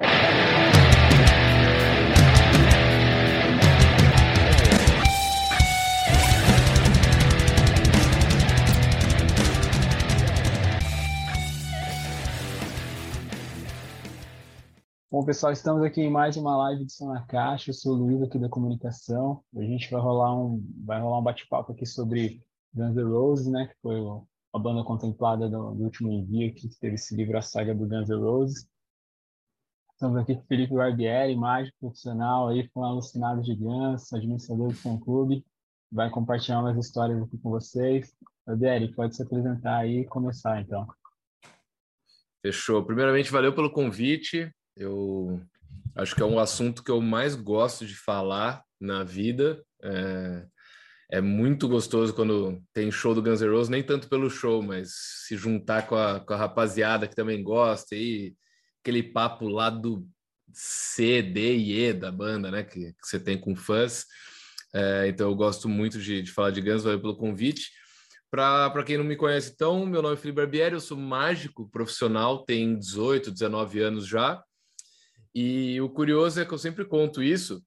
Bom, pessoal, estamos aqui em mais uma live de Som na Caixa. Eu sou o Luiz aqui da comunicação. A gente vai rolar um, vai rolar um bate-papo aqui sobre Guns N' Roses, né? Que foi a banda contemplada do, do último envio que teve esse livro, a saga do Guns N' Roses. Estamos aqui com Felipe Barbieri, mágico profissional, aí, com alucinado de Guns, administrador do fã clube. Vai compartilhar umas histórias aqui com vocês. Barbieri, pode se apresentar aí e começar, então. Fechou. Primeiramente, valeu pelo convite. Eu acho que é um assunto que eu mais gosto de falar na vida. É, é muito gostoso quando tem show do Guns N' Roses, nem tanto pelo show, mas se juntar com a, com a rapaziada que também gosta e aquele papo lá do C, D e E da banda, né, que, que você tem com fãs. É, então eu gosto muito de, de falar de Guns, valeu pelo convite. Para quem não me conhece, então, meu nome é Felipe Barbieri, eu sou mágico profissional, tenho 18, 19 anos já. E o curioso é que eu sempre conto isso,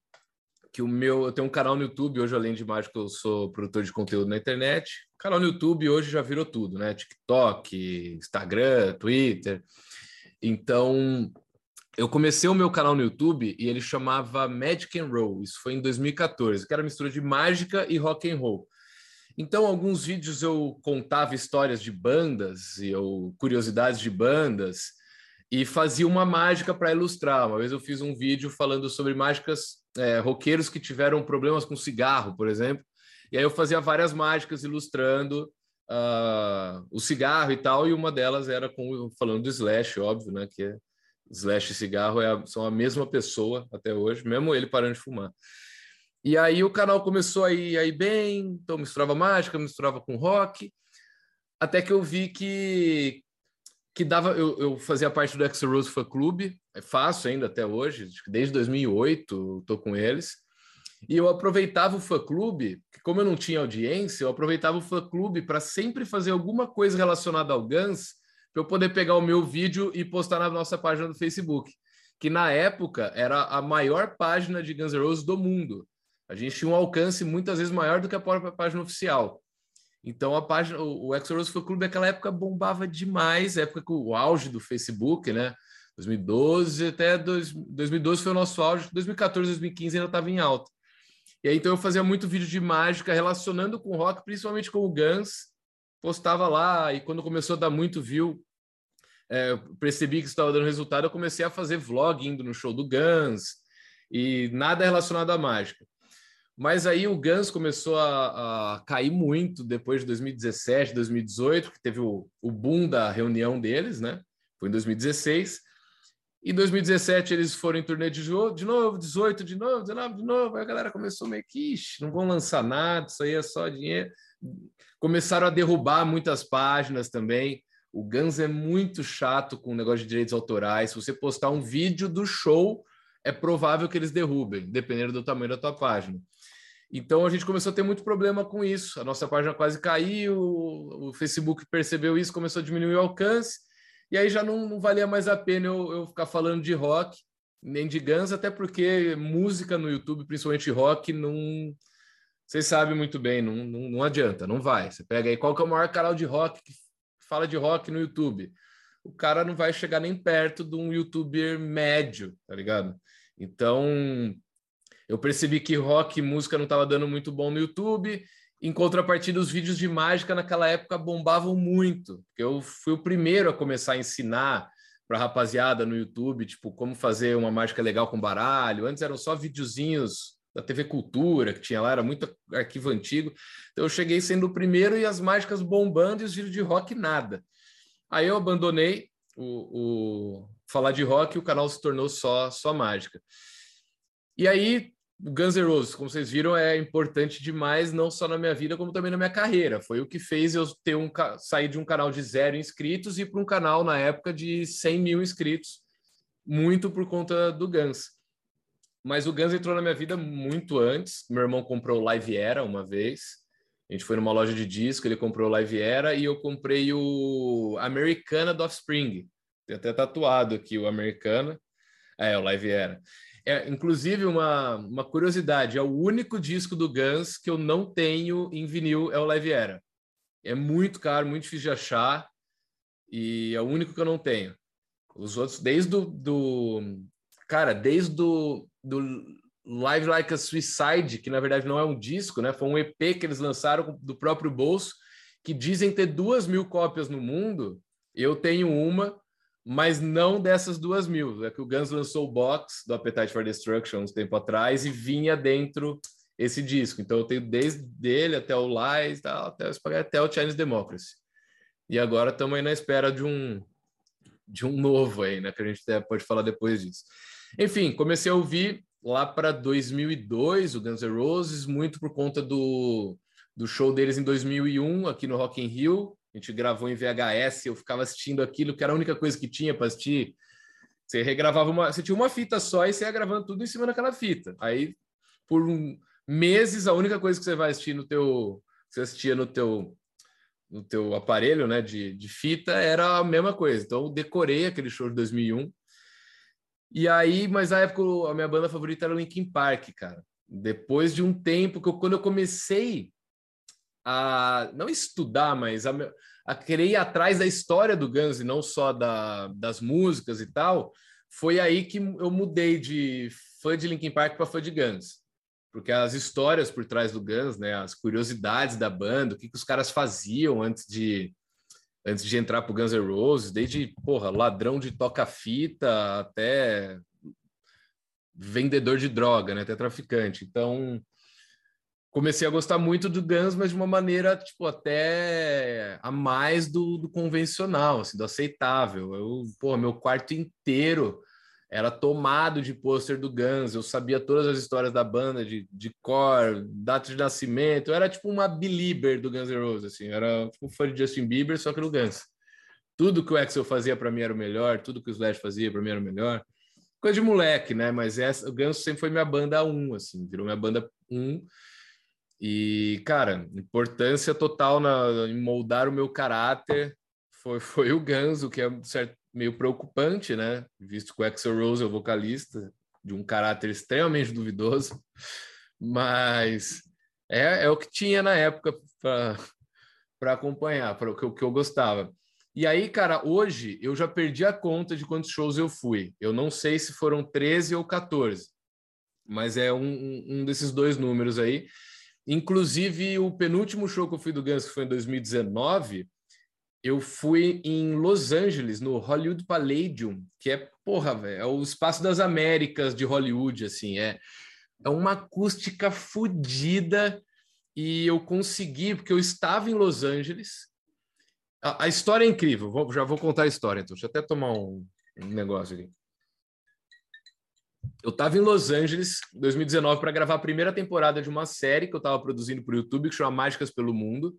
que o meu, eu tenho um canal no YouTube, hoje além de mágico eu sou produtor de conteúdo na internet. O canal no YouTube hoje já virou tudo, né? TikTok, Instagram, Twitter. Então, eu comecei o meu canal no YouTube e ele chamava Magic and Roll. Isso foi em 2014, que era mistura de mágica e rock and roll. Então, alguns vídeos eu contava histórias de bandas e ou curiosidades de bandas e fazia uma mágica para ilustrar. Uma vez eu fiz um vídeo falando sobre mágicas, é, roqueiros que tiveram problemas com cigarro, por exemplo. E aí eu fazia várias mágicas ilustrando uh, o cigarro e tal, e uma delas era com, falando do Slash, óbvio, né? Que é, Slash e cigarro é a, são a mesma pessoa até hoje, mesmo ele parando de fumar. E aí o canal começou a ir, a ir bem, então misturava mágica, misturava com rock, até que eu vi que, que dava. Eu, eu fazia parte do X Rose Fan Club, é faço ainda até hoje, desde 2008 estou com eles. E eu aproveitava o fã clube, como eu não tinha audiência, eu aproveitava o fã clube para sempre fazer alguma coisa relacionada ao Guns, para eu poder pegar o meu vídeo e postar na nossa página do Facebook, que na época era a maior página de Guns N' Roses do mundo. A gente tinha um alcance muitas vezes maior do que a própria página oficial. Então a página, o Exo Rose Fan Club naquela época bombava demais, época com o auge do Facebook, né? 2012 até 2012 foi o nosso auge, 2014, 2015 ainda estava em alta. E aí então eu fazia muito vídeo de mágica relacionando com rock, principalmente com o Guns, postava lá e quando começou a dar muito view, é, percebi que estava dando resultado, eu comecei a fazer vlog indo no show do Guns e nada relacionado à mágica. Mas aí o Guns começou a, a, cair muito depois de 2017, 2018, que teve o, o boom da reunião deles, né? Foi em 2016. E 2017 eles foram em turnê de, de novo, 18 de novo, 19 de novo. Aí a galera começou meio que, não vão lançar nada, isso aí é só dinheiro. Começaram a derrubar muitas páginas também. O Guns é muito chato com o negócio de direitos autorais. Se você postar um vídeo do show, é provável que eles derrubem, dependendo do tamanho da tua página. Então a gente começou a ter muito problema com isso. A nossa página quase caiu, o Facebook percebeu isso, começou a diminuir o alcance, e aí já não, não valia mais a pena eu, eu, ficar falando de rock, nem de Guns, até porque música no YouTube, principalmente rock, não. Vocês sabem muito bem, não, não, não adianta, não vai. Você pega aí qual que é o maior canal de rock que fala de rock no YouTube. O cara não vai chegar nem perto de um youtuber médio, tá ligado? Então, eu percebi que rock e música não estava dando muito bom no YouTube. Em contrapartida, os vídeos de mágica naquela época bombavam muito. Eu fui o primeiro a começar a ensinar para rapaziada no YouTube, tipo, como fazer uma mágica legal com baralho. Antes eram só videozinhos da TV Cultura, que tinha lá, era muito arquivo antigo. Então eu cheguei sendo o primeiro e as mágicas bombando e os vídeos de rock nada. Aí eu abandonei o, o falar de rock e o canal se tornou só, só mágica. E aí Guns N' Roses, como vocês viram, é importante demais, não só na minha vida, como também na minha carreira. Foi o que fez eu ter um, sair de um canal de zero inscritos e para um canal, na época, de 100 mil inscritos, muito por conta do Guns. Mas o Guns entrou na minha vida muito antes. Meu irmão comprou o Live Era uma vez. A gente foi numa loja de disco, ele comprou o Live Era e eu comprei o Americana do Offspring. Tem até tatuado aqui o Americana. É, o Live Era. É, inclusive, uma, uma curiosidade: é o único disco do Guns que eu não tenho em vinil, é o Live Era. É muito caro, muito difícil de achar, e é o único que eu não tenho. Os outros, desde o do. Cara, desde do, do Live Like a Suicide, que na verdade não é um disco, né? Foi um EP que eles lançaram do próprio bolso, que dizem ter duas mil cópias no mundo. Eu tenho uma, mas não dessas duas mil. É que o Guns lançou o box do Appetite for Destruction uns tempo atrás e vinha dentro esse disco. Então eu tenho desde ele até o Lies, até o até o Chinese Democracy. E agora estamos aí na espera de um de um novo aí, né? Que a gente até pode falar depois disso. Enfim, comecei a ouvir lá para 2002 o Guns N' Roses, muito por conta do, do show deles em 2001 aqui no Rock in Rio. A gente gravou em VHS, eu ficava assistindo aquilo, que era a única coisa que tinha para assistir. Você regravava uma, você tinha uma fita só e você ia gravando tudo em cima daquela fita. Aí por um, meses a única coisa que você vai assistir no teu, você assistia no teu no teu aparelho, né, de, de fita, era a mesma coisa. Então, eu decorei aquele show de 2001 e aí, mas na época a minha banda favorita era o Linkin Park, cara. Depois de um tempo que eu, quando eu comecei a não estudar, mas a, a querer ir atrás da história do Guns e não só da, das músicas e tal, foi aí que eu mudei de fã de Linkin Park para fã de Guns. Porque as histórias por trás do Guns, né, as curiosidades da banda, o que, que os caras faziam antes de antes de entrar pro Guns N' Roses, desde, porra, ladrão de toca-fita até vendedor de droga, né, até traficante. Então, comecei a gostar muito do Guns, mas de uma maneira, tipo, até a mais do, do convencional, assim, do aceitável. Eu, porra, meu quarto inteiro era tomado de pôster do Guns, eu sabia todas as histórias da banda, de, de cor, data de nascimento, eu era tipo uma belieber do Guns N' Roses, assim, eu era tipo um fã de Justin Bieber, só que no Guns. Tudo que o Axel fazia para mim era o melhor, tudo que o Slash fazia para mim era o melhor. Coisa de moleque, né? Mas essa, o Guns sempre foi minha banda 1, assim, virou minha banda 1. E, cara, importância total na, em moldar o meu caráter foi, foi o Guns, o que é certo, meio preocupante, né? Visto que o Axel Rose é o vocalista de um caráter extremamente duvidoso, mas é, é o que tinha na época para acompanhar, para o que, que eu gostava. E aí, cara, hoje eu já perdi a conta de quantos shows eu fui. Eu não sei se foram 13 ou 14, mas é um, um desses dois números aí. Inclusive, o penúltimo show que eu fui do Guns, que foi em 2019, eu fui em Los Angeles, no Hollywood Palladium, que é, porra, velho, é o espaço das Américas de Hollywood, assim, é, é uma acústica fodida e eu consegui, porque eu estava em Los Angeles. A, a história é incrível, vou, já vou contar a história, então, deixa eu até tomar um, um negócio aqui. Eu estava em Los Angeles, 2019, para gravar a primeira temporada de uma série que eu estava produzindo para o YouTube, que chama Mágicas pelo Mundo.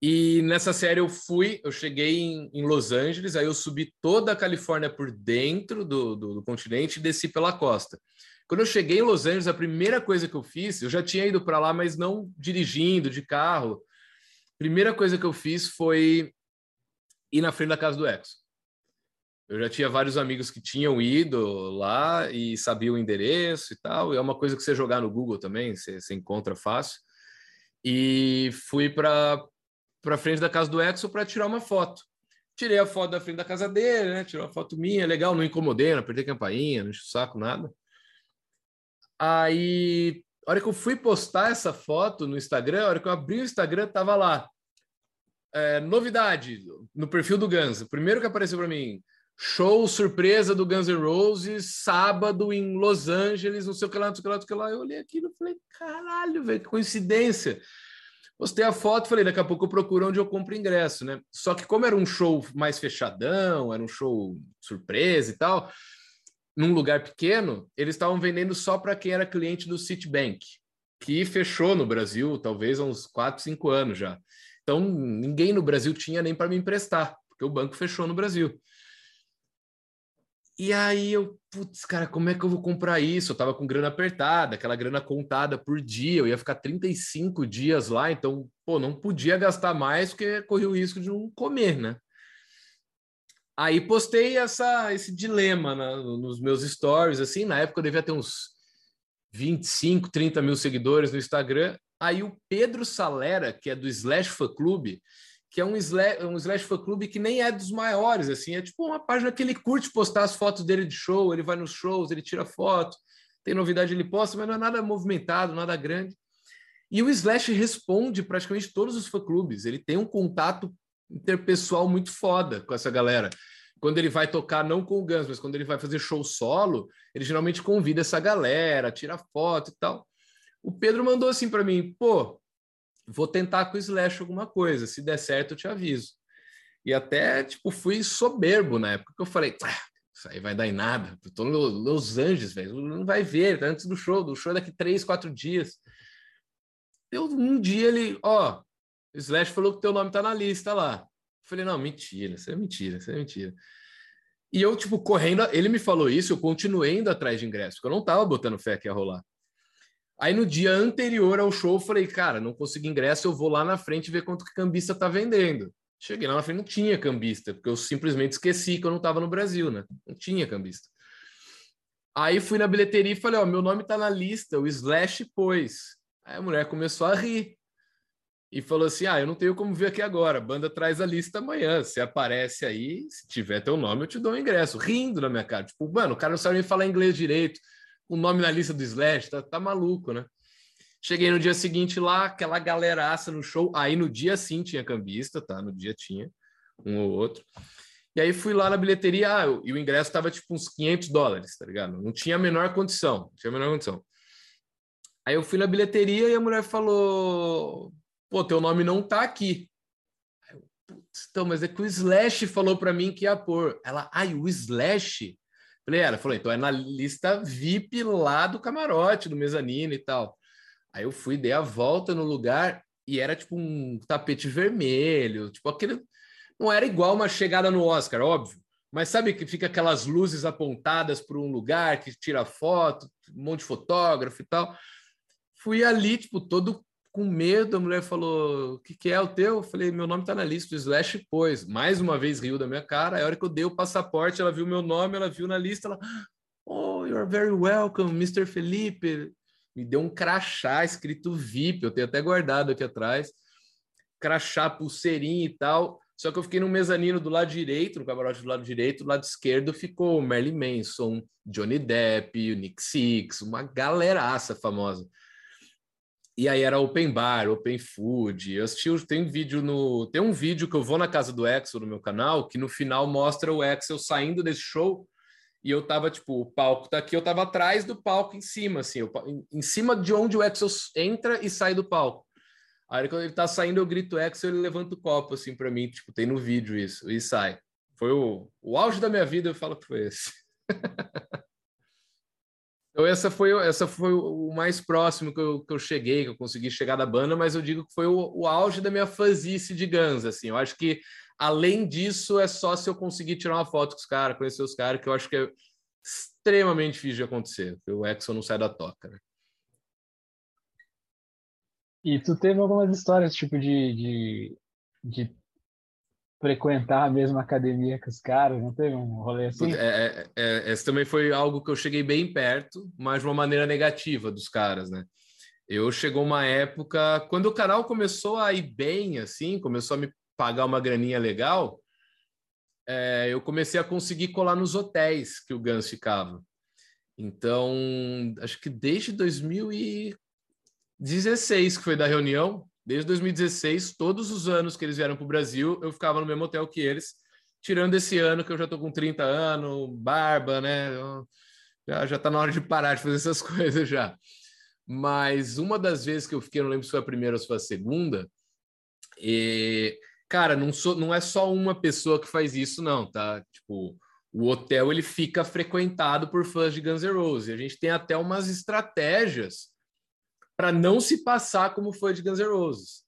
E nessa série eu fui, eu cheguei em, em, Los Angeles, aí eu subi toda a Califórnia por dentro do, do, do, continente e desci pela costa. Quando eu cheguei em Los Angeles, a primeira coisa que eu fiz, eu já tinha ido para lá, mas não dirigindo, de carro. Primeira coisa que eu fiz foi ir na frente da casa do Exo. Eu já tinha vários amigos que tinham ido lá e sabiam o endereço e tal. E é uma coisa que você jogar no Google também, você, você encontra fácil. E fui para para frente da casa do Exo para tirar uma foto. Tirei a foto da frente da casa dele, né? Tirou uma foto minha, legal, não incomodei, não apertei campainha, não enchi o saco, nada. Aí, a hora que eu fui postar essa foto no Instagram, a hora que eu abri o Instagram, tava lá. É, novidade no perfil do Guns. O primeiro que apareceu para mim, show surpresa do Guns N' Roses, sábado em Los Angeles, não sei o que lá, não sei o que lá, não sei o que lá. Eu olhei aquilo e falei, caralho, velho, que coincidência. Postei a foto, falei, daqui a pouco eu procuro onde eu compro ingresso, né? Só que como era um show mais fechadão, era um show surpresa e tal, num lugar pequeno, eles estavam vendendo só para quem era cliente do Citibank, que fechou no Brasil, talvez há uns 4, 5 anos já. Então, ninguém no Brasil tinha nem para me emprestar, porque o banco fechou no Brasil. E aí eu, putz, cara, como é que eu vou comprar isso? Eu tava com grana apertada, aquela grana contada por dia, eu ia ficar 35 dias lá, então, pô, não podia gastar mais porque corria o risco de não comer, né? Aí postei essa, esse dilema na, nos meus stories, assim, na época eu devia ter uns 25, 30 mil seguidores no Instagram. Aí o Pedro Salera, que é do Slash Fan Club, que é um slash, um slash fan clube que nem é dos maiores, assim, é tipo uma página que ele curte postar as fotos dele de show, ele vai nos shows, ele tira foto, tem novidade ele posta, mas não é nada movimentado, nada grande. E o Slash responde praticamente todos os fã-clubes, ele tem um contato interpessoal muito foda com essa galera. Quando ele vai tocar, não com o Guns, mas quando ele vai fazer show solo, ele geralmente convida essa galera, tira foto e tal. O Pedro mandou assim para mim, pô, vou tentar com o Slash alguma coisa. Se der certo, eu te aviso. E até, tipo, fui soberbo na época, que eu falei, ah, isso aí vai dar em nada. Eu tô no Los Angeles, velho. Não vai ver, tá antes do show. Do show é daqui três, quatro dias. Eu, um dia ele, ó, o Slash falou que teu nome tá na lista lá. Eu falei, não, mentira, isso é mentira, isso é mentira. E eu, tipo, correndo, ele me falou isso, eu continuei indo atrás de ingresso, porque eu não tava botando fé que ia rolar. Aí no dia anterior ao show, eu falei, cara, não consegui ingresso, eu vou lá na frente ver quanto que cambista tá vendendo. Cheguei lá na frente, não tinha cambista, porque eu simplesmente esqueci que eu não estava no Brasil, né? Não tinha cambista. Aí fui na bilheteria e falei, ó, meu nome tá na lista, o Slash pôs. Aí a mulher começou a rir e falou assim: Ah, eu não tenho como ver aqui agora. A banda traz a lista amanhã. Você aparece aí, se tiver teu nome, eu te dou o um ingresso. Rindo na minha cara. Tipo, mano, o cara não sabe nem falar inglês direito o nome na lista do Slash, tá, tá maluco, né? Cheguei no dia seguinte lá, aquela galeraça no show. Aí no dia sim tinha cambista, tá? No dia tinha um ou outro. E aí fui lá na bilheteria ah, e o ingresso tava tipo uns 500 dólares, tá ligado? Não tinha a menor condição, tinha a menor condição. Aí eu fui na bilheteria e a mulher falou: pô, teu nome não tá aqui. Então, mas é que o Slash falou para mim que ia pôr. Ela, ai, o Slash? Falei, era, falou, então é na lista VIP lá do camarote, do mezanino e tal. Aí eu fui, dei a volta no lugar e era tipo um tapete vermelho, tipo aquele. Não era igual uma chegada no Oscar, óbvio, mas sabe que fica aquelas luzes apontadas para um lugar que tira foto, um monte de fotógrafo e tal. Fui ali, tipo, todo com medo, a mulher falou: O que, que é o teu? Eu falei: Meu nome está na lista, o Slash pôs. Mais uma vez riu da minha cara. A hora que eu dei o passaporte, ela viu meu nome, ela viu na lista, ela. Oh, you're very welcome, Mr. Felipe. Me deu um crachá escrito VIP, eu tenho até guardado aqui atrás. Crachá, pulseirinha e tal. Só que eu fiquei no mezanino do lado direito, no camarote do lado direito, do lado esquerdo ficou Marilyn Manson, Johnny Depp, o Nick Six, uma galeraça famosa. E aí era open bar, open food. Eu assisti, tem vídeo no, tem um vídeo que eu vou na casa do Axel no meu canal, que no final mostra o Axel saindo desse show e eu tava tipo, o palco tá aqui, eu tava atrás do palco em cima assim, eu, em, cima de onde o Axel entra e sai do palco. Aí quando ele tá saindo, eu grito Axel, ele levanta o copo assim para mim, tipo, tem no vídeo isso, e sai. Foi o, o auge da minha vida, eu falo que foi esse. Então, essa foi, essa foi o mais próximo que eu, que eu cheguei, que eu consegui chegar da banda, mas eu digo que foi o, o auge da minha fazice de Guns, assim. Eu acho que, além disso, é só se eu conseguir tirar uma foto com os caras, conhecer os caras, que eu acho que é extremamente difícil de acontecer, porque o Exxon não sai da toca, né? E tu teve algumas histórias, tipo, de, de, de frequentar a mesma academia que os caras, não teve um rolê assim? É, é, é, esse também foi algo que eu cheguei bem perto, mas de uma maneira negativa dos caras, né? Eu chegou uma época, quando o canal começou a ir bem, assim, começou a me pagar uma graninha legal, é, eu comecei a conseguir colar nos hotéis que o Gans ficava. Então, acho que desde 2016, que foi da reunião, Desde 2016, todos os anos que eles vieram para o Brasil, eu ficava no mesmo hotel que eles, tirando esse ano que eu já estou com 30 anos, barba, né? já, já tá na hora de parar de fazer essas coisas já. Mas uma das vezes que eu fiquei, não lembro se foi a primeira ou se foi a segunda, e, cara, não, sou, não é só uma pessoa que faz isso, não, tá? Tipo, o hotel ele fica frequentado por fãs de Guns N' Roses. A gente tem até umas estratégias para não se passar como foi de Guns N' Roses.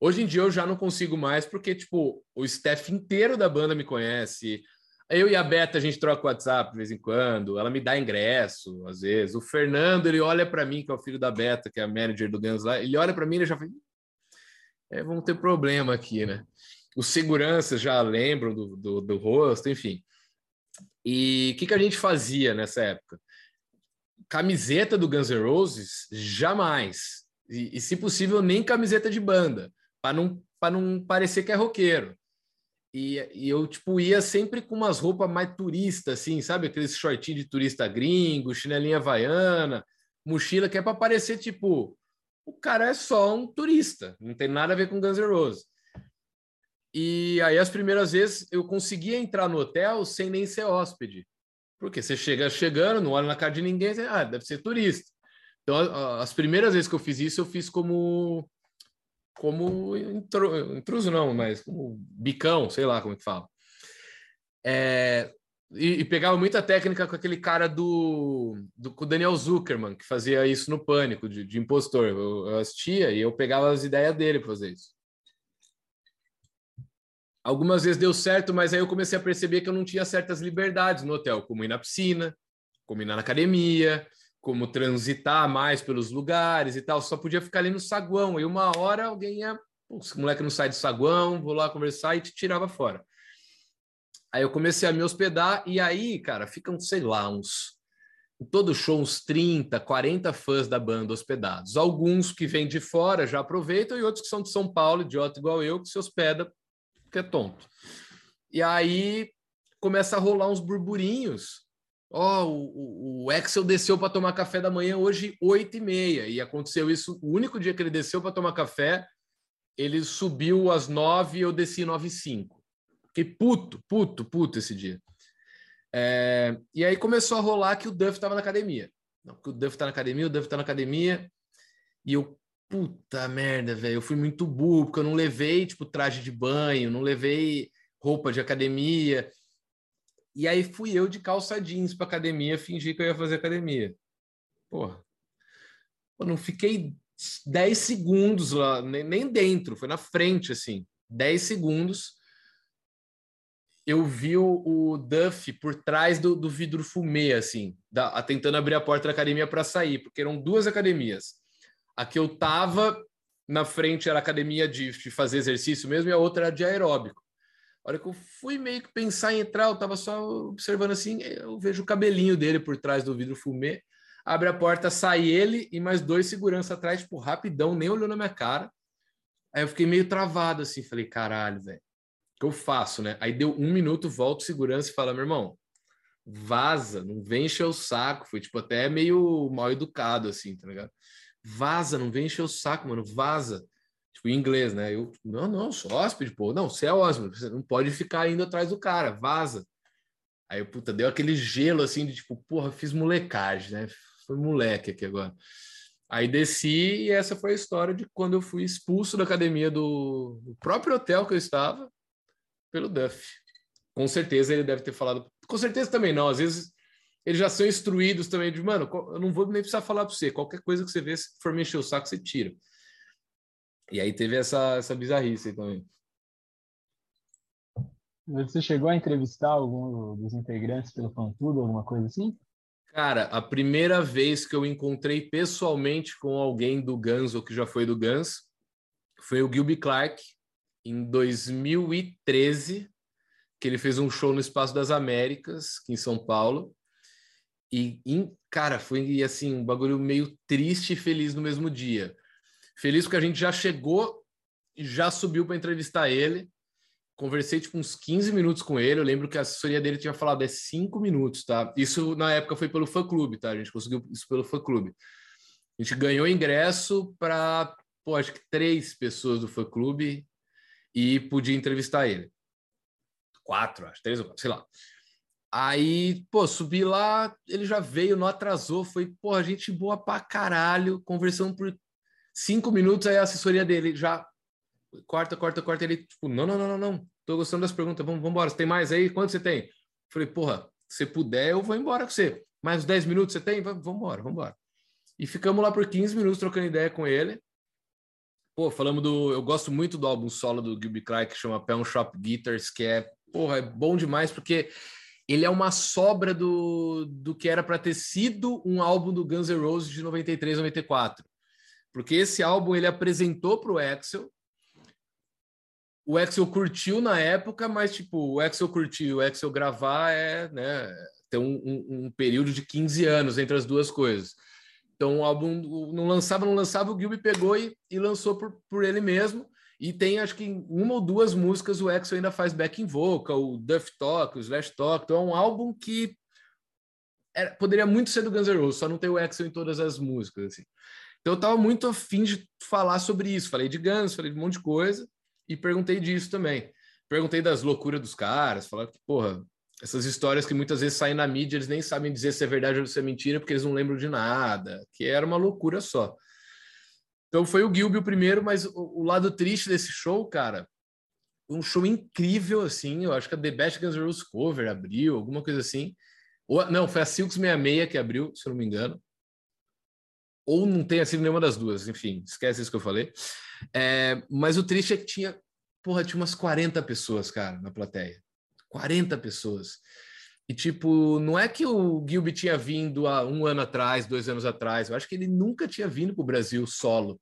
Hoje em dia eu já não consigo mais, porque, tipo, o staff inteiro da banda me conhece. Eu e a Beta, a gente troca WhatsApp de vez em quando, ela me dá ingresso, às vezes. O Fernando, ele olha para mim, que é o filho da Beta, que é a manager do Guns lá, ele olha para mim e já fala, é, vamos ter problema aqui, né? os seguranças já lembram do, do, do rosto, enfim. E o que, que a gente fazia nessa época? Camiseta do Guns N' Roses, jamais. E, e se possível, nem camiseta de banda, para não, não parecer que é roqueiro. E, e, eu, tipo, ia sempre com umas roupas mais turistas, assim, sabe? Aqueles shortinhos de turista gringo, chinelinha havaiana, mochila, que é para parecer, tipo, o cara é só um turista, não tem nada a ver com Guns N' Roses. E aí, as primeiras vezes, eu conseguia entrar no hotel sem nem ser hóspede. Porque você chega chegando, não olha na cara de ninguém, você, ah, deve ser turista. Então, as primeiras vezes que eu fiz isso, eu fiz como como intru, intruso não, mas como bicão, sei lá como é que fala. É, e, e, pegava muita técnica com aquele cara do, do com Daniel Zuckerman, que fazia isso no Pânico, de, de impostor. Eu, eu, assistia e eu pegava as ideias dele para fazer isso. Algumas vezes deu certo, mas aí eu comecei a perceber que eu não tinha certas liberdades no hotel, como ir na piscina, como ir na academia, como transitar mais pelos lugares e tal, só podia ficar ali no saguão. E uma hora alguém ia, esse moleque não sai do saguão, vou lá conversar e te tirava fora. Aí eu comecei a me hospedar e aí, cara, ficam, sei lá, uns em todo show uns 30, 40 fãs da banda hospedados. Alguns que vêm de fora já aproveitam e outros que são de São Paulo, idiota igual eu, que se hospeda porque é tonto. E aí começa a rolar uns burburinhos Ó, oh, o, o Excel desceu para tomar café da manhã hoje, 8 e meia. E aconteceu isso, o único dia que ele desceu para tomar café, ele subiu às 9 e eu desci 9 e 5. Fiquei puto, puto, puto esse dia. É, e aí começou a rolar que o Duff estava na academia. Não, que o Duff está na academia, o Duff está na academia. E eu, puta merda, velho, eu fui muito burro, porque eu não levei, tipo, traje de banho, não levei roupa de academia. E aí fui eu de calça jeans para academia, fingi que eu ia fazer academia. Porra. Eu não fiquei 10 segundos lá, nem, nem dentro, foi na frente, assim. 10 segundos. Eu vi o, o Duff por trás do, do vidro fumê, assim, da, tentando abrir a porta da academia para sair, porque eram duas academias. A que eu tava na frente era academia de, de fazer exercício mesmo, e a outra era de aeróbico. A hora que eu fui meio que pensar em entrar, eu tava só observando assim, eu vejo o cabelinho dele por trás do vidro fumê. Abre a porta, sai ele e mais dois segurança atrás, tipo, rapidão, nem olhou na minha cara. Aí eu fiquei meio travado assim, falei, caralho, velho, o que eu faço, né? Aí deu um minuto, volto segurança e fala, meu irmão, vaza, não vem encher o saco. Foi, tipo, até meio mal educado, assim, tá ligado? Vaza, não vem encher o saco, mano, vaza tipo, em inglês, né? Eu, não, não, sou hóspede, pô. Não, você é hóspede, você não pode ficar indo atrás do cara, vaza. Aí, puta, deu aquele gelo, assim, de tipo, porra, fiz molecagem, né? Foi moleque aqui agora. Aí desci e essa foi a história de quando eu fui expulso da academia do, do próprio hotel que eu estava pelo Duff. Com certeza ele deve ter falado. Com certeza também não. Às vezes eles já são instruídos também de, mano, eu não vou nem precisar falar para você. Qualquer coisa que você vê, se for mexer o saco, você tira. E aí teve essa, essa bizarrice aí também. Você chegou a entrevistar algum dos integrantes pelo Fantudo, alguma coisa assim? Cara, a primeira vez que eu encontrei pessoalmente com alguém do Guns ou que já foi do Guns foi o Gilby Clark em 2013, que ele fez um show no Espaço das Américas, aqui em São Paulo. E, cara, foi assim, um bagulho meio triste e feliz no mesmo dia. Feliz porque a gente já chegou e já subiu para entrevistar ele. Conversei tipo uns 15 minutos com ele. Eu lembro que a assessoria dele tinha falado é 5 minutos, tá? Isso na época foi pelo fã clube, tá? A gente conseguiu isso pelo fã clube. A gente ganhou ingresso para, pô, acho que três pessoas do fã clube e podia entrevistar ele. Quatro, acho, três ou quatro, sei lá. Aí, pô, subi lá, ele já veio, não atrasou, foi, pô, gente boa pra caralho, conversando por Cinco minutos, aí a assessoria dele já corta, corta, corta. Ele, tipo, não, não, não, não, não. Tô gostando das perguntas. Vamos, vamos embora. Você tem mais aí? Quanto você tem? Falei, porra, se puder, eu vou embora com você. Mais 10 minutos você tem? Vamos embora, vamos embora. E ficamos lá por 15 minutos trocando ideia com ele. Pô, falamos do. Eu gosto muito do álbum solo do Gilby Clark, que chama Pound Shop Guitars, que é, porra, é bom demais, porque ele é uma sobra do, do que era para ter sido um álbum do Guns N' Roses de 93, 94 porque esse álbum ele apresentou para o Axel o Axel curtiu na época, mas tipo, o Axel curtiu, o Axel gravar é, né, tem um, um, um, período de 15 anos entre as duas coisas. Então o álbum não lançava, não lançava, o Gilby pegou e, e lançou por, por ele mesmo. E tem, acho que uma ou duas músicas o Axel ainda faz backing vocal, o Duff Talk, o Slash Talk. Então é um álbum que era, poderia muito ser do Guns N' Roses, só não tem o Axel em todas as músicas. Assim. Então eu estava muito afim de falar sobre isso. Falei de Guns, falei de um monte de coisa e perguntei disso também. Perguntei das loucuras dos caras, falar que, porra, essas histórias que muitas vezes saem na mídia, eles nem sabem dizer se é verdade ou se é mentira, porque eles não lembram de nada, que era uma loucura só. Então foi o Gilby o primeiro, mas o, o, lado triste desse show, cara, um show incrível, assim, eu acho que a The Best Guns N' Roses Cover abriu, alguma coisa assim. Ou, não, foi a Silks 66 que abriu, se eu não me engano. Ou não tenha sido nenhuma das duas, enfim, esquece isso que eu falei. É, mas o triste é que tinha, porra, tinha umas 40 pessoas, cara, na plateia. 40 pessoas. E, tipo, não é que o Gilby tinha vindo há um ano atrás, dois anos atrás. Eu acho que ele nunca tinha vindo para o Brasil solo.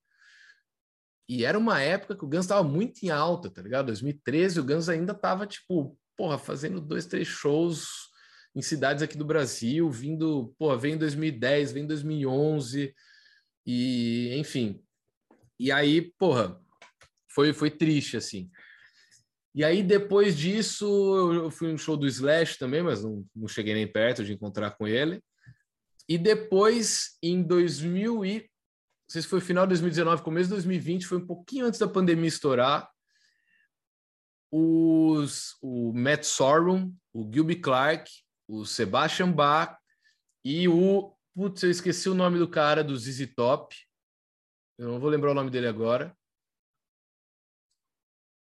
E era uma época que o Guns estava muito em alta, tá ligado? 2013, o Guns ainda estava, tipo, porra, fazendo dois, três shows em cidades aqui do Brasil, vindo, porra, vem em 2010, vem em 2011, e enfim. E aí, porra, foi, foi triste, assim. E aí, depois disso, eu fui no show do Slash também, mas não, não cheguei nem perto de encontrar com ele. E depois, em 2000 e... Não sei se foi final de 2019, começo de 2020, foi um pouquinho antes da pandemia estourar. Os, o Matt Sorum, o Gilby Clark, o Sebastian Bach e o... Putz, eu esqueci o nome do cara do ZZ Top. Eu não vou lembrar o nome dele agora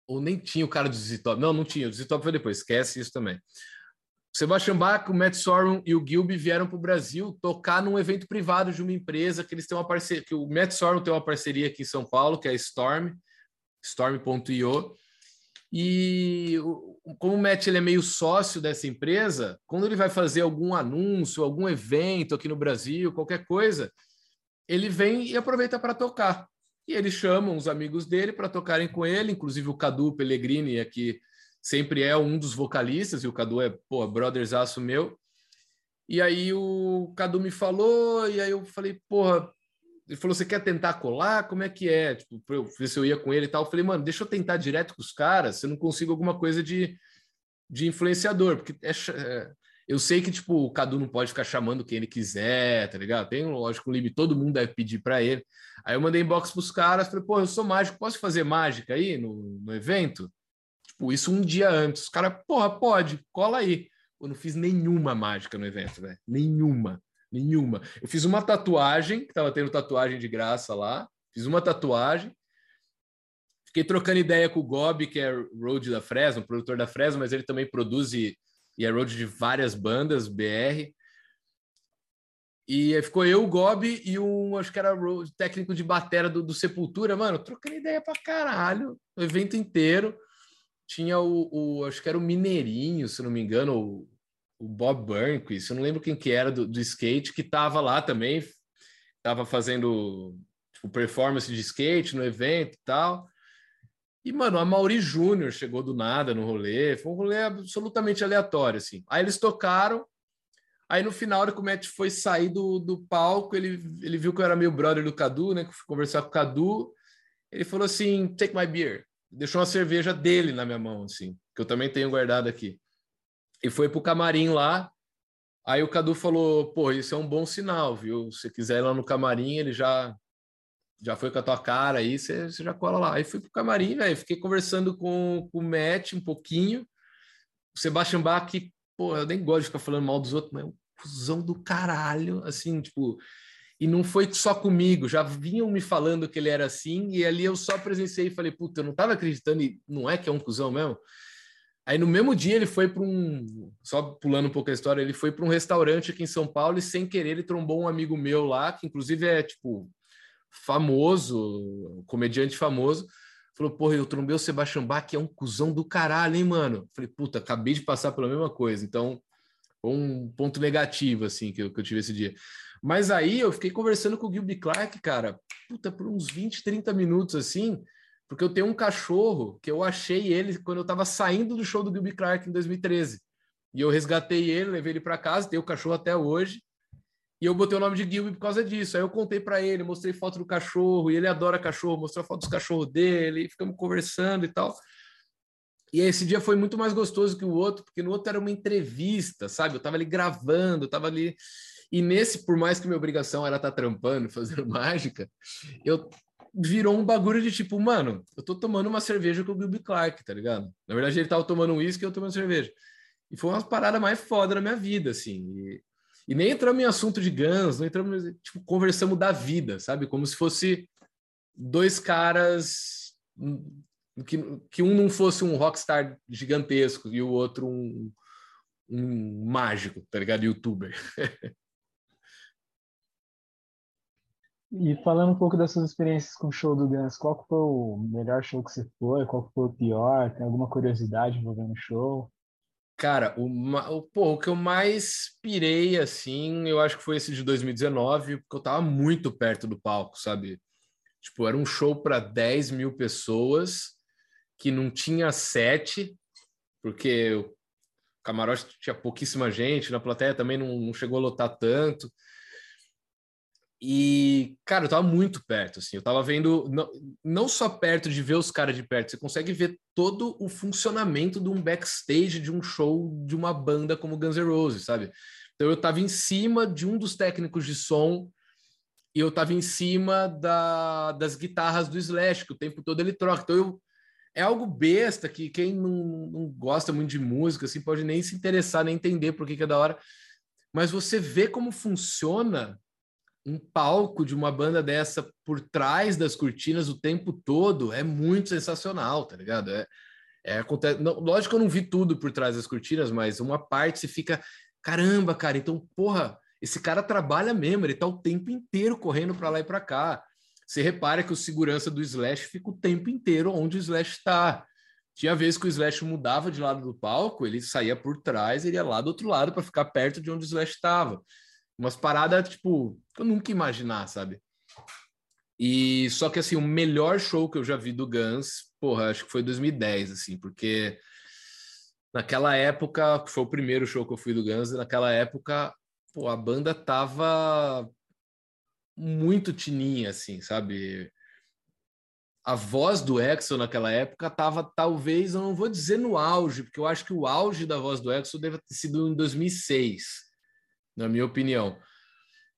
ou nem tinha o cara do ZZ Top. Não, não tinha. O ZZ Top foi depois. Esquece isso também. O Sebastian Bach, o Matt Sorum e o Gilby vieram para o Brasil tocar num evento privado de uma empresa que eles têm uma parceria, que o Matt Sorum tem uma parceria aqui em São Paulo, que é a Storm, storm.io. E como o Matt ele é meio sócio dessa empresa, quando ele vai fazer algum anúncio, algum evento aqui no Brasil, qualquer coisa, ele vem e aproveita para tocar. E eles chamam os amigos dele para tocarem com ele, inclusive o Cadu Pellegrini, que sempre é um dos vocalistas, e o Cadu é, pô, brothersaço meu. E aí o Cadu me falou, e aí eu falei, porra, ele falou, você quer tentar colar? Como é que é? Tipo, pra eu ver se eu ia com ele e tal. Eu falei, mano, deixa eu tentar direto com os caras, se eu não consigo alguma coisa de, de influenciador, porque é eu sei que, tipo, o Cadu não pode ficar chamando quem ele quiser, tá ligado? Tem, lógico, um limite, todo mundo deve pedir para ele. Aí eu mandei inbox pros caras, falei, pô, eu sou mágico, posso fazer mágica aí no, no evento? Tipo, isso um dia antes. Os caras, porra, pode, cola aí. Eu não fiz nenhuma mágica no evento, velho. Nenhuma. Nenhuma. Eu fiz uma tatuagem, que tava tendo tatuagem de graça lá. Fiz uma tatuagem. Fiquei trocando ideia com o Gobi, que é road da Fresno, produtor da Fresno, mas ele também produz e e é road de várias bandas BR. E ficou eu, o Gobi e um, acho que era o técnico de batera do, do, Sepultura, mano, trocando ideia pra caralho, o evento inteiro. Tinha o, o, acho que era o Mineirinho, se não me engano, o, o Bob Burnquist, eu não lembro quem que era do, do skate, que tava lá também, tava fazendo tipo, performance de skate no evento e tal. E, mano, a Mauri Júnior chegou do nada no rolê, foi um rolê absolutamente aleatório, assim. Aí eles tocaram, aí no final, hora que o Matt foi sair do, do palco, ele, ele viu que eu era meio brother do Cadu, né, que fui conversar com o Cadu, ele falou assim, take my beer. Deixou uma cerveja dele na minha mão, assim, que eu também tenho guardado aqui. E foi pro camarim lá, aí o Cadu falou, pô, isso é um bom sinal, viu? Se quiser ir lá no camarim, ele já já foi com a tua cara aí, você, você já cola lá. Aí fui pro camarim, velho, fiquei conversando com, com o Matt um pouquinho. O Sebastian Bach, que, pô, eu nem gosto de ficar falando mal dos outros, mas é um cuzão do caralho, assim, tipo. E não foi só comigo, já vinham me falando que ele era assim, e ali eu só presenciei e falei, puta, eu não tava acreditando, e não é que é um cuzão mesmo? Aí no mesmo dia ele foi para um, só pulando um pouco a história, ele foi para um restaurante aqui em São Paulo e sem querer ele trombou um amigo meu lá, que inclusive é tipo famoso, comediante famoso, falou, porra, eu trombei o Sebastian Bach, que é um cuzão do caralho, hein, mano? Falei, puta, acabei de passar pela mesma coisa, então um ponto negativo, assim, que eu, que eu tive esse dia. Mas aí eu fiquei conversando com o Gilby Clark, cara, puta, por uns 20, 30 minutos, assim, porque eu tenho um cachorro que eu achei ele quando eu estava saindo do show do Gilby Clark em 2013. E eu resgatei ele, levei ele para casa, tenho o cachorro até hoje. E eu botei o nome de Gilby por causa disso. Aí eu contei para ele, mostrei foto do cachorro, e ele adora cachorro, mostrei a foto dos cachorros dele, e ficamos conversando e tal. E esse dia foi muito mais gostoso que o outro, porque no outro era uma entrevista, sabe? Eu tava ali gravando, eu tava ali. E nesse, por mais que minha obrigação era estar tá trampando, fazendo mágica, eu virou um bagulho de tipo, mano, eu tô tomando uma cerveja com o Gilby Clark, tá ligado? Na verdade, ele tava tomando um uísque e eu tomando cerveja. E foi uma parada mais foda na minha vida, assim. E, e nem entramos em assunto de Guns, não entramos, tipo, conversamos da vida, sabe? Como se fosse dois caras hum, que, que um não fosse um rockstar gigantesco e o outro um, um mágico, tá ligado? Youtuber. E falando um pouco das suas experiências com o show do Guns, qual foi o melhor show que você foi? Qual foi o pior? Tem alguma curiosidade envolvendo o show? Cara, o, o, pô, o que eu mais pirei, assim, eu acho que foi esse de 2019, porque eu tava muito perto do palco, sabe? Tipo, era um show para 10 mil pessoas, que não tinha sete, porque o camarote tinha pouquíssima gente, na plateia também não, não chegou a lotar tanto. E, cara, eu tava muito perto, assim, eu tava vendo, não, não só perto de ver os caras de perto, você consegue ver todo o funcionamento de um backstage de um show de uma banda como Guns N' Roses, sabe? Então eu tava em cima de um dos técnicos de som e eu tava em cima da, das guitarras do Slash, que o tempo todo ele troca. Então eu, é algo besta que quem não, não gosta muito de música, assim, pode nem se interessar, nem entender por que, que é da hora. Mas você vê como funciona um palco de uma banda dessa por trás das cortinas o tempo todo é muito sensacional, tá ligado? É, é acontece, não, lógico que eu não vi tudo por trás das cortinas, mas uma parte você fica, caramba, cara, então, porra, esse cara trabalha mesmo, ele tá o tempo inteiro correndo para lá e para cá. Você repara que o segurança do Slash fica o tempo inteiro onde o Slash está. Tinha vezes que o Slash mudava de lado do palco, ele saía por trás, ele ia lá do outro lado para ficar perto de onde o Slash estava. Umas paradas, tipo, eu nunca imaginar, sabe? E só que assim, o melhor show que eu já vi do Guns, porra, acho que foi 2010, assim, porque naquela época, foi o primeiro show que eu fui do Guns, naquela época, pô, a banda tava muito tininha, assim, sabe? A voz do Exo naquela época tava, talvez, eu não vou dizer no auge, porque eu acho que o auge da voz do Exo deve ter sido em 2006 na minha opinião.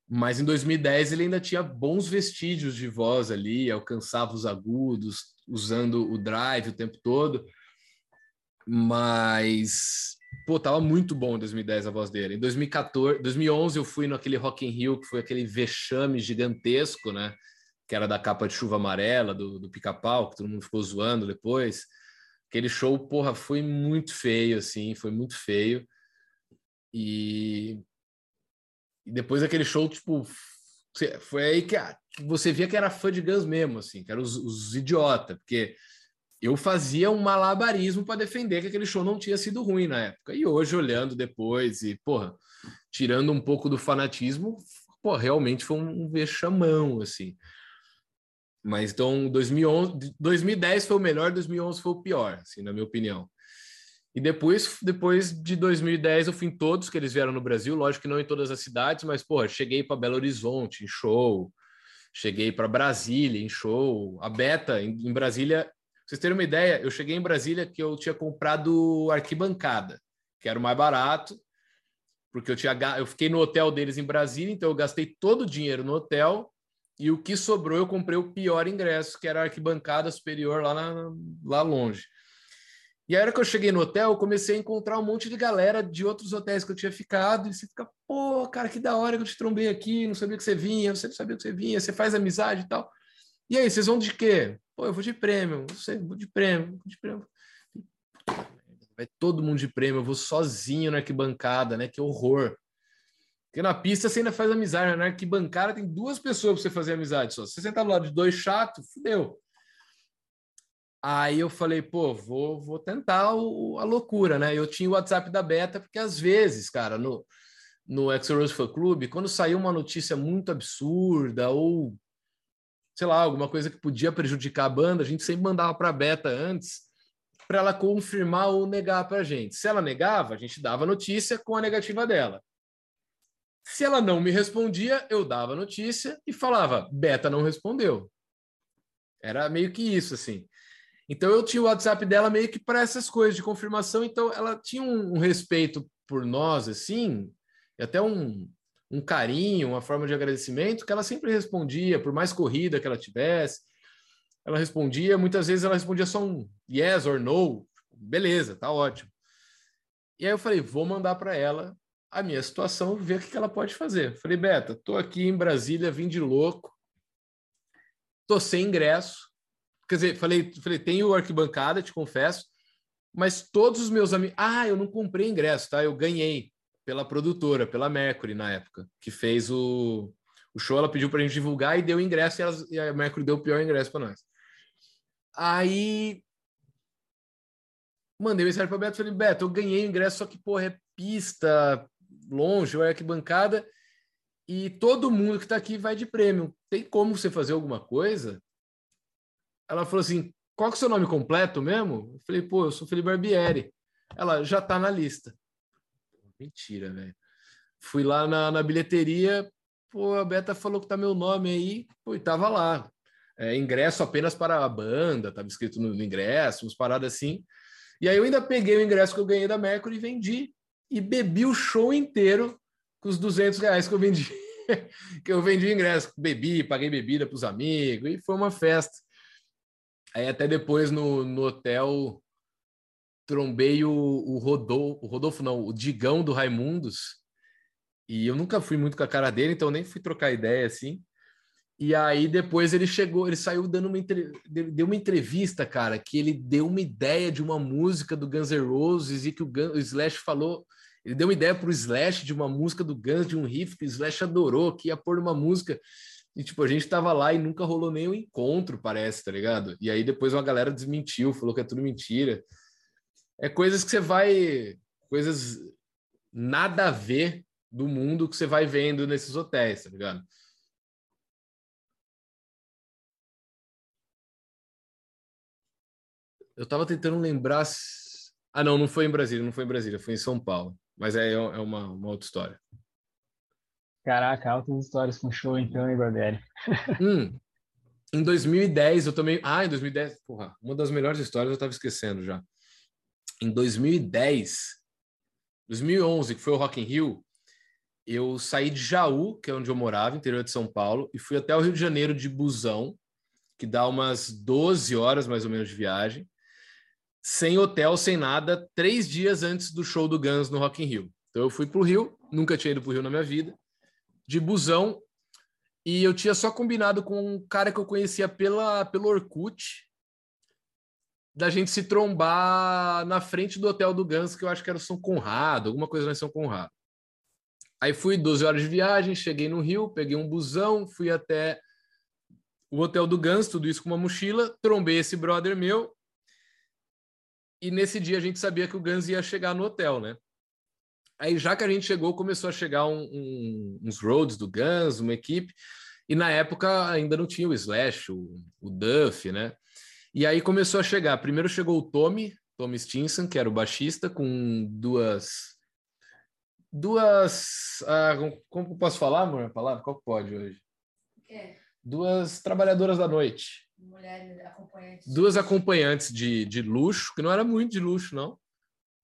Mas em 2010 ele ainda tinha bons vestígios de voz ali, alcançava os agudos, usando o drive o tempo todo. Mas, pô, tava muito bom em 2010 a voz dele. Em 2014, 2011 eu fui naquele Rock in Rio, que foi aquele vexame gigantesco, né? Que era da capa de chuva amarela, do, do pica-pau, que todo mundo ficou zoando depois. Aquele show, porra, foi muito feio, assim, foi muito feio. E e depois daquele show, tipo, foi aí que você via que era fã de Guns mesmo, assim, que eram os, os idiotas, porque eu fazia um malabarismo para defender que aquele show não tinha sido ruim na época. E hoje, olhando depois e, porra, tirando um pouco do fanatismo, pô, realmente foi um vexamão, assim. Mas então, 2011, 2010 foi o melhor, 2011 foi o pior, assim, na minha opinião. E depois, depois de 2010, eu fui em todos que eles vieram no Brasil, lógico que não em todas as cidades, mas, pô, cheguei para Belo Horizonte em show, cheguei para Brasília em show, a Beta em, em Brasília. Pra vocês terem uma ideia, eu cheguei em Brasília que eu tinha comprado arquibancada, que era o mais barato, porque eu tinha eu fiquei no hotel deles em Brasília, então eu gastei todo o dinheiro no hotel e o que sobrou eu comprei o pior ingresso, que era a arquibancada superior lá, na, lá longe. E a hora que eu cheguei no hotel, eu comecei a encontrar um monte de galera de outros hotéis que eu tinha ficado, e você fica, pô, cara, que da hora que eu te trombei aqui, não sabia que você vinha, você não sabia que você vinha, você faz amizade e tal. E aí, vocês vão de quê? Pô, eu vou de prêmio, você vou de prêmio, vou de prêmio. Vai todo mundo de prêmio, eu vou sozinho na arquibancada, né? Que horror. Porque na pista você ainda faz amizade, na arquibancada tem duas pessoas para você fazer amizade só. Se você sentar do lado de dois chatos, fudeu. Aí eu falei, pô, vou, vou tentar o, a loucura, né? Eu tinha o WhatsApp da Beta, porque às vezes, cara, no, no Exo Rose Fan Club, quando saiu uma notícia muito absurda ou sei lá, alguma coisa que podia prejudicar a banda, a gente sempre mandava para a Beta antes para ela confirmar ou negar para a gente. Se ela negava, a gente dava notícia com a negativa dela. Se ela não me respondia, eu dava notícia e falava: Beta não respondeu. Era meio que isso, assim. Então eu tinha o WhatsApp dela meio que para essas coisas de confirmação, então ela tinha um, um respeito por nós, assim, e até um, um carinho, uma forma de agradecimento, que ela sempre respondia, por mais corrida que ela tivesse ela respondia, muitas vezes ela respondia só um yes or no, beleza, tá ótimo. E aí eu falei, vou mandar para ela a minha situação, ver o que ela pode fazer. Falei, Beta, tô aqui em Brasília, vim de louco, tô sem ingresso. Quer dizer, falei, falei, tenho arquibancada, te confesso, mas todos os meus amigos. Ah, eu não comprei ingresso, tá? Eu ganhei pela produtora, pela Mercury na época, que fez o, o show. Ela pediu para a gente divulgar e deu ingresso, e, elas, e a Mercury deu o pior ingresso para nós. Aí mandei mensagem para Beto, falei, Beto, eu ganhei o ingresso, só que, porra, é pista, longe, ou é arquibancada, e todo mundo que está aqui vai de prêmio. Tem como você fazer alguma coisa? Ela falou assim, qual que é o seu nome completo mesmo? Eu falei, pô, eu sou Felipe Barbieri. Ela, já tá na lista. Mentira, velho. Fui lá na, na bilheteria, pô, a Beta falou que tá meu nome aí, pô, e tava lá é, ingresso apenas para a banda, estava escrito no, ingresso, umas paradas assim. E aí eu ainda peguei o ingresso que eu ganhei da Mercury e vendi. E bebi o show inteiro com os 200 reais que eu vendi. que eu vendi ingresso, bebi, paguei bebida para os amigos, e foi uma festa. Aí até depois no, no hotel trombei o, o Rodolfo, o Rodolfo não, o Digão do Raimundos, e eu nunca fui muito com a cara dele, então nem fui trocar ideia assim. E aí depois ele chegou, ele saiu dando uma deu uma entrevista, cara, que ele deu uma ideia de uma música do Guns N' Roses e que o, o Slash falou, ele deu uma ideia pro Slash de uma música do Guns, de um riff que o Slash adorou, que ia pôr uma música. E tipo, a gente tava lá e nunca rolou nenhum encontro, parece, tá ligado? E aí depois uma galera desmentiu, falou que é tudo mentira. É coisas que você vai, coisas nada a ver do mundo que você vai vendo nesses hotéis, tá ligado? Eu estava tentando lembrar. Ah, não, não foi em Brasília, não foi em Brasília, foi em São Paulo. Mas é, é uma, uma outra história. Caraca, altas histórias com show então, hein, Barbieri? hum, em 2010 eu também. Ah, em 2010, porra, uma das melhores histórias eu estava esquecendo já. Em 2010, 2011, que foi o Rock in Rio, eu saí de Jaú, que é onde eu morava, interior de São Paulo, e fui até o Rio de Janeiro de busão, que dá umas 12 horas mais ou menos de viagem sem hotel, sem nada, três dias antes do show do Guns no Rock in Rio. Então eu fui para o Rio, nunca tinha ido para o Rio na minha vida, de busão, e eu tinha só combinado com um cara que eu conhecia pela, pelo Orkut, da gente se trombar na frente do hotel do Guns, que eu acho que era o São Conrado, alguma coisa na São Conrado. Aí fui 12 horas de viagem, cheguei no Rio, peguei um busão, fui até o hotel do Guns, tudo isso com uma mochila, trombei esse brother meu, e nesse dia a gente sabia que o Guns ia chegar no hotel, né? Aí já que a gente chegou, começou a chegar um, um, uns roads do Guns, uma equipe, e na época ainda não tinha o Slash, o, o Duff, né? E aí começou a chegar. Primeiro chegou o Tommy, Tommy Stinson, que era o baixista, com duas. Duas. Ah, como posso falar, amor? A palavra? Qual pode hoje? Duas trabalhadoras da noite. Mulheres acompanhantes. Duas acompanhantes de, de luxo, que não era muito de luxo, não.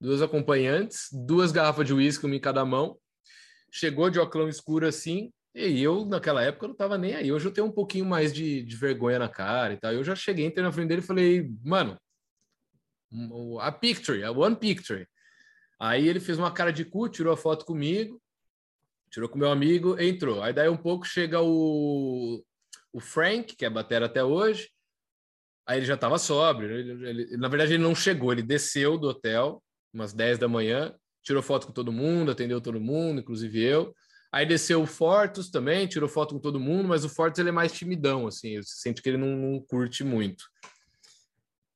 Duas acompanhantes, duas garrafas de uísque, uma em cada mão. Chegou de óculos escuro assim, e eu, naquela época, não estava nem aí. Hoje eu tenho um pouquinho mais de, de vergonha na cara e tal. Eu já cheguei, entrei na frente dele e falei, mano, a picture, a one picture. Aí ele fez uma cara de cu, tirou a foto comigo, tirou com meu amigo, entrou. Aí daí um pouco chega o, o Frank, que é batera até hoje. Aí ele já estava sóbrio. Ele, ele, na verdade, ele não chegou, ele desceu do hotel umas 10 da manhã, tirou foto com todo mundo, atendeu todo mundo, inclusive eu. Aí desceu o Fortus também, tirou foto com todo mundo, mas o Fortus ele é mais timidão, assim, você sente que ele não, não curte muito.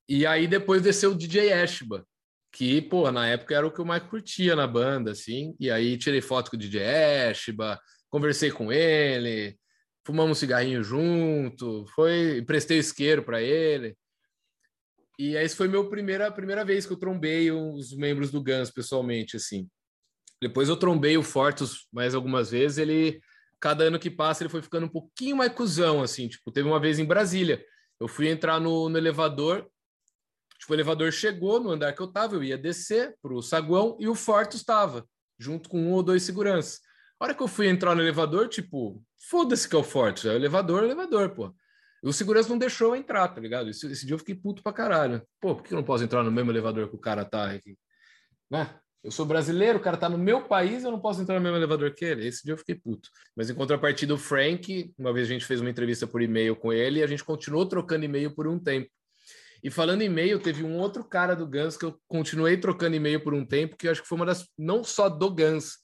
E aí depois desceu o DJ Ashba, que, pô, na época era o que eu mais curtia na banda, assim. E aí tirei foto com o DJ Ashba, conversei com ele, fumamos um cigarrinho junto, foi, prestei isqueiro para ele. E essa foi meu primeira primeira vez que eu trombei os membros do Guns pessoalmente assim. Depois eu trombei o Fortus mais algumas vezes, ele cada ano que passa ele foi ficando um pouquinho mais cuzão assim, tipo, teve uma vez em Brasília, eu fui entrar no, no elevador, tipo, o elevador chegou no andar que eu tava, eu ia descer pro saguão e o Fortus estava junto com um ou dois seguranças. A hora que eu fui entrar no elevador, tipo, foda-se que é o Forte, é o elevador, é o elevador, pô. O segurança não deixou eu entrar, tá ligado? Esse, esse, dia eu fiquei puto pra caralho. Pô, por que eu não posso entrar no mesmo elevador que o cara tá aqui? Né? Eu sou brasileiro, o cara tá no meu país, eu não posso entrar no mesmo elevador que ele. Esse dia eu fiquei puto. Mas em contrapartida, o Frank, uma vez a gente fez uma entrevista por e-mail com ele e a gente continuou trocando e-mail por um tempo. E falando e-mail, teve um outro cara do Guns que eu continuei trocando e-mail por um tempo, que eu acho que foi uma das, não só do Guns,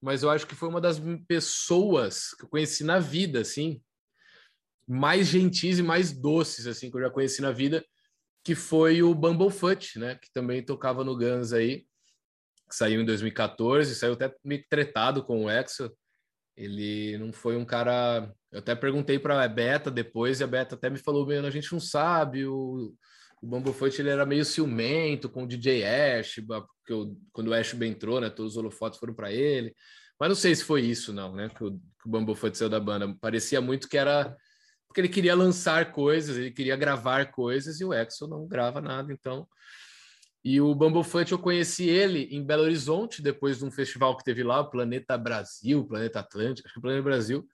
mas eu acho que foi uma das pessoas que eu conheci na vida, assim, mais gentis e mais doces, assim, que eu já conheci na vida, que foi o Bumblefoot, né, que também tocava no Guns aí, saiu em 2014, saiu até meio tretado com o Exo. Ele não foi um cara. Eu até perguntei para a Beta depois, e a Beta até me falou: a gente não sabe, o, o Bumblefoot ele era meio ciumento com o DJ Ash, porque eu, quando o Ash entrou, né, todos os holofotes foram para ele. Mas não sei se foi isso, não, né, que o, que o Bumblefoot saiu da banda. Parecia muito que era porque ele queria lançar coisas, ele queria gravar coisas, e o Exo não grava nada, então... E o Bumblefoot, eu conheci ele em Belo Horizonte, depois de um festival que teve lá, o Planeta Brasil, Planeta Atlântico, acho que é Planeta Brasil,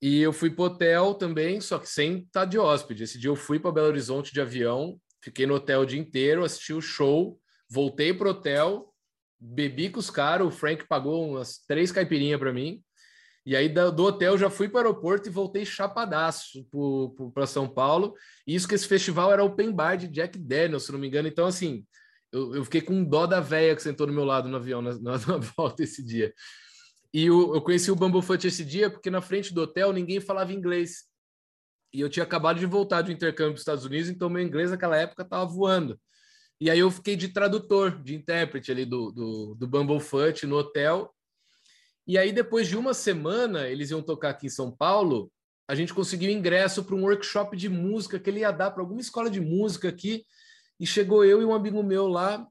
e eu fui para hotel também, só que sem estar de hóspede. Esse dia eu fui para Belo Horizonte de avião, fiquei no hotel o dia inteiro, assisti o show, voltei pro hotel, bebi com os caras, o Frank pagou umas três caipirinhas para mim. E aí do hotel já fui para o aeroporto e voltei chapadaço para São Paulo. E isso que esse festival era open bar de Jack Daniels, se não me engano. Então, assim, eu, eu fiquei com dó da véia que sentou do meu lado no avião na, na, na volta esse dia. E eu, eu conheci o Bumblefoot esse dia porque na frente do hotel ninguém falava inglês. E eu tinha acabado de voltar de intercâmbio para os Estados Unidos, então meu inglês naquela época estava voando. E aí eu fiquei de tradutor, de intérprete ali do, do, do no hotel. E aí, depois de uma semana, eles iam tocar aqui em São Paulo, a gente conseguiu ingresso para um workshop de música que ele ia dar para alguma escola de música aqui. E chegou eu e um amigo meu lá,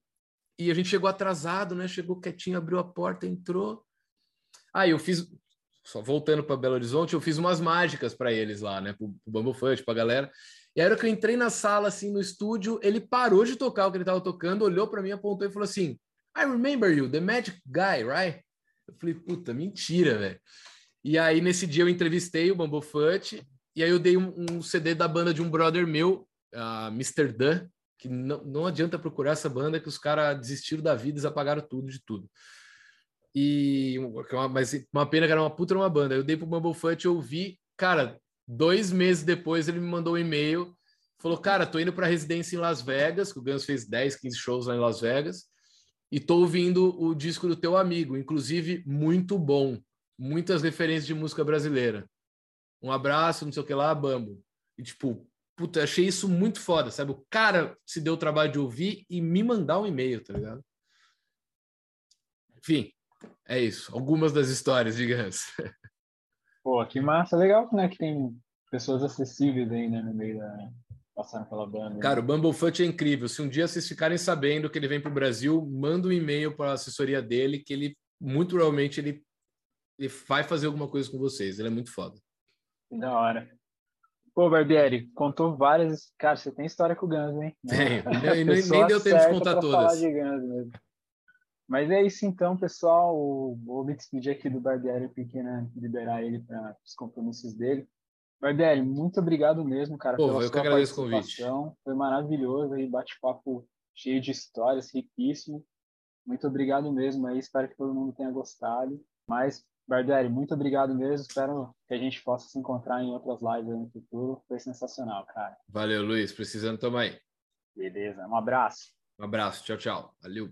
e a gente chegou atrasado, né? Chegou quietinho, abriu a porta, entrou. Aí ah, eu fiz, só voltando para Belo Horizonte, eu fiz umas mágicas para eles lá, né? Para o Bumblefoot, para a galera. E aí, a hora que eu entrei na sala, assim, no estúdio, ele parou de tocar o que ele estava tocando, olhou para mim, apontou e falou assim: I remember you, the magic guy, right? Eu falei, puta, mentira, velho. E aí, nesse dia, eu entrevistei o Bumblefoot, e aí eu dei um, um CD da banda de um brother meu, uh, Mr. Dan, que não, não adianta procurar essa banda, que os caras desistiram da vida, eles apagaram tudo de tudo. E uma, mas uma pena que era uma puta uma banda. Eu dei pro Bumblefoot, eu vi, cara, dois meses depois ele me mandou um e-mail, falou, cara, tô indo para residência em Las Vegas, que o Guns fez 10, 15 shows lá em Las Vegas, e tô ouvindo o disco do teu amigo, inclusive muito bom, muitas referências de música brasileira. Um abraço, não sei o que lá, Bambo. E tipo, puta, achei isso muito foda, sabe? O cara se deu o trabalho de ouvir e me mandar um e-mail, tá ligado? Enfim, é isso. Algumas das histórias, digamos. Pô, que massa. Legal, né? Que tem pessoas acessíveis aí, né? No meio da... Passando pela banda. Cara, o Bumblefoot é incrível. Se um dia vocês ficarem sabendo que ele vem para o Brasil, manda um e-mail para a assessoria dele, que ele, muito provavelmente, ele, ele vai fazer alguma coisa com vocês. Ele é muito foda. Da hora. Pô, Barbieri, contou várias. Cara, você tem história com o Guns, hein? Tem. nem, nem deu tempo de contar todas. De. Mas é isso então, pessoal. Vou me despedir aqui do Barbieri porque, né, liberar ele para os compromissos dele. Barbieri, muito obrigado mesmo, cara, Pô, pela eu sua participação. Foi maravilhoso aí, bate-papo cheio de histórias, riquíssimo. Muito obrigado mesmo aí, espero que todo mundo tenha gostado. Mas, Barbieri, muito obrigado mesmo. Espero que a gente possa se encontrar em outras lives no futuro. Foi sensacional, cara. Valeu, Luiz. Precisando também. Beleza. Um abraço. Um abraço. Tchau, tchau. Valeu.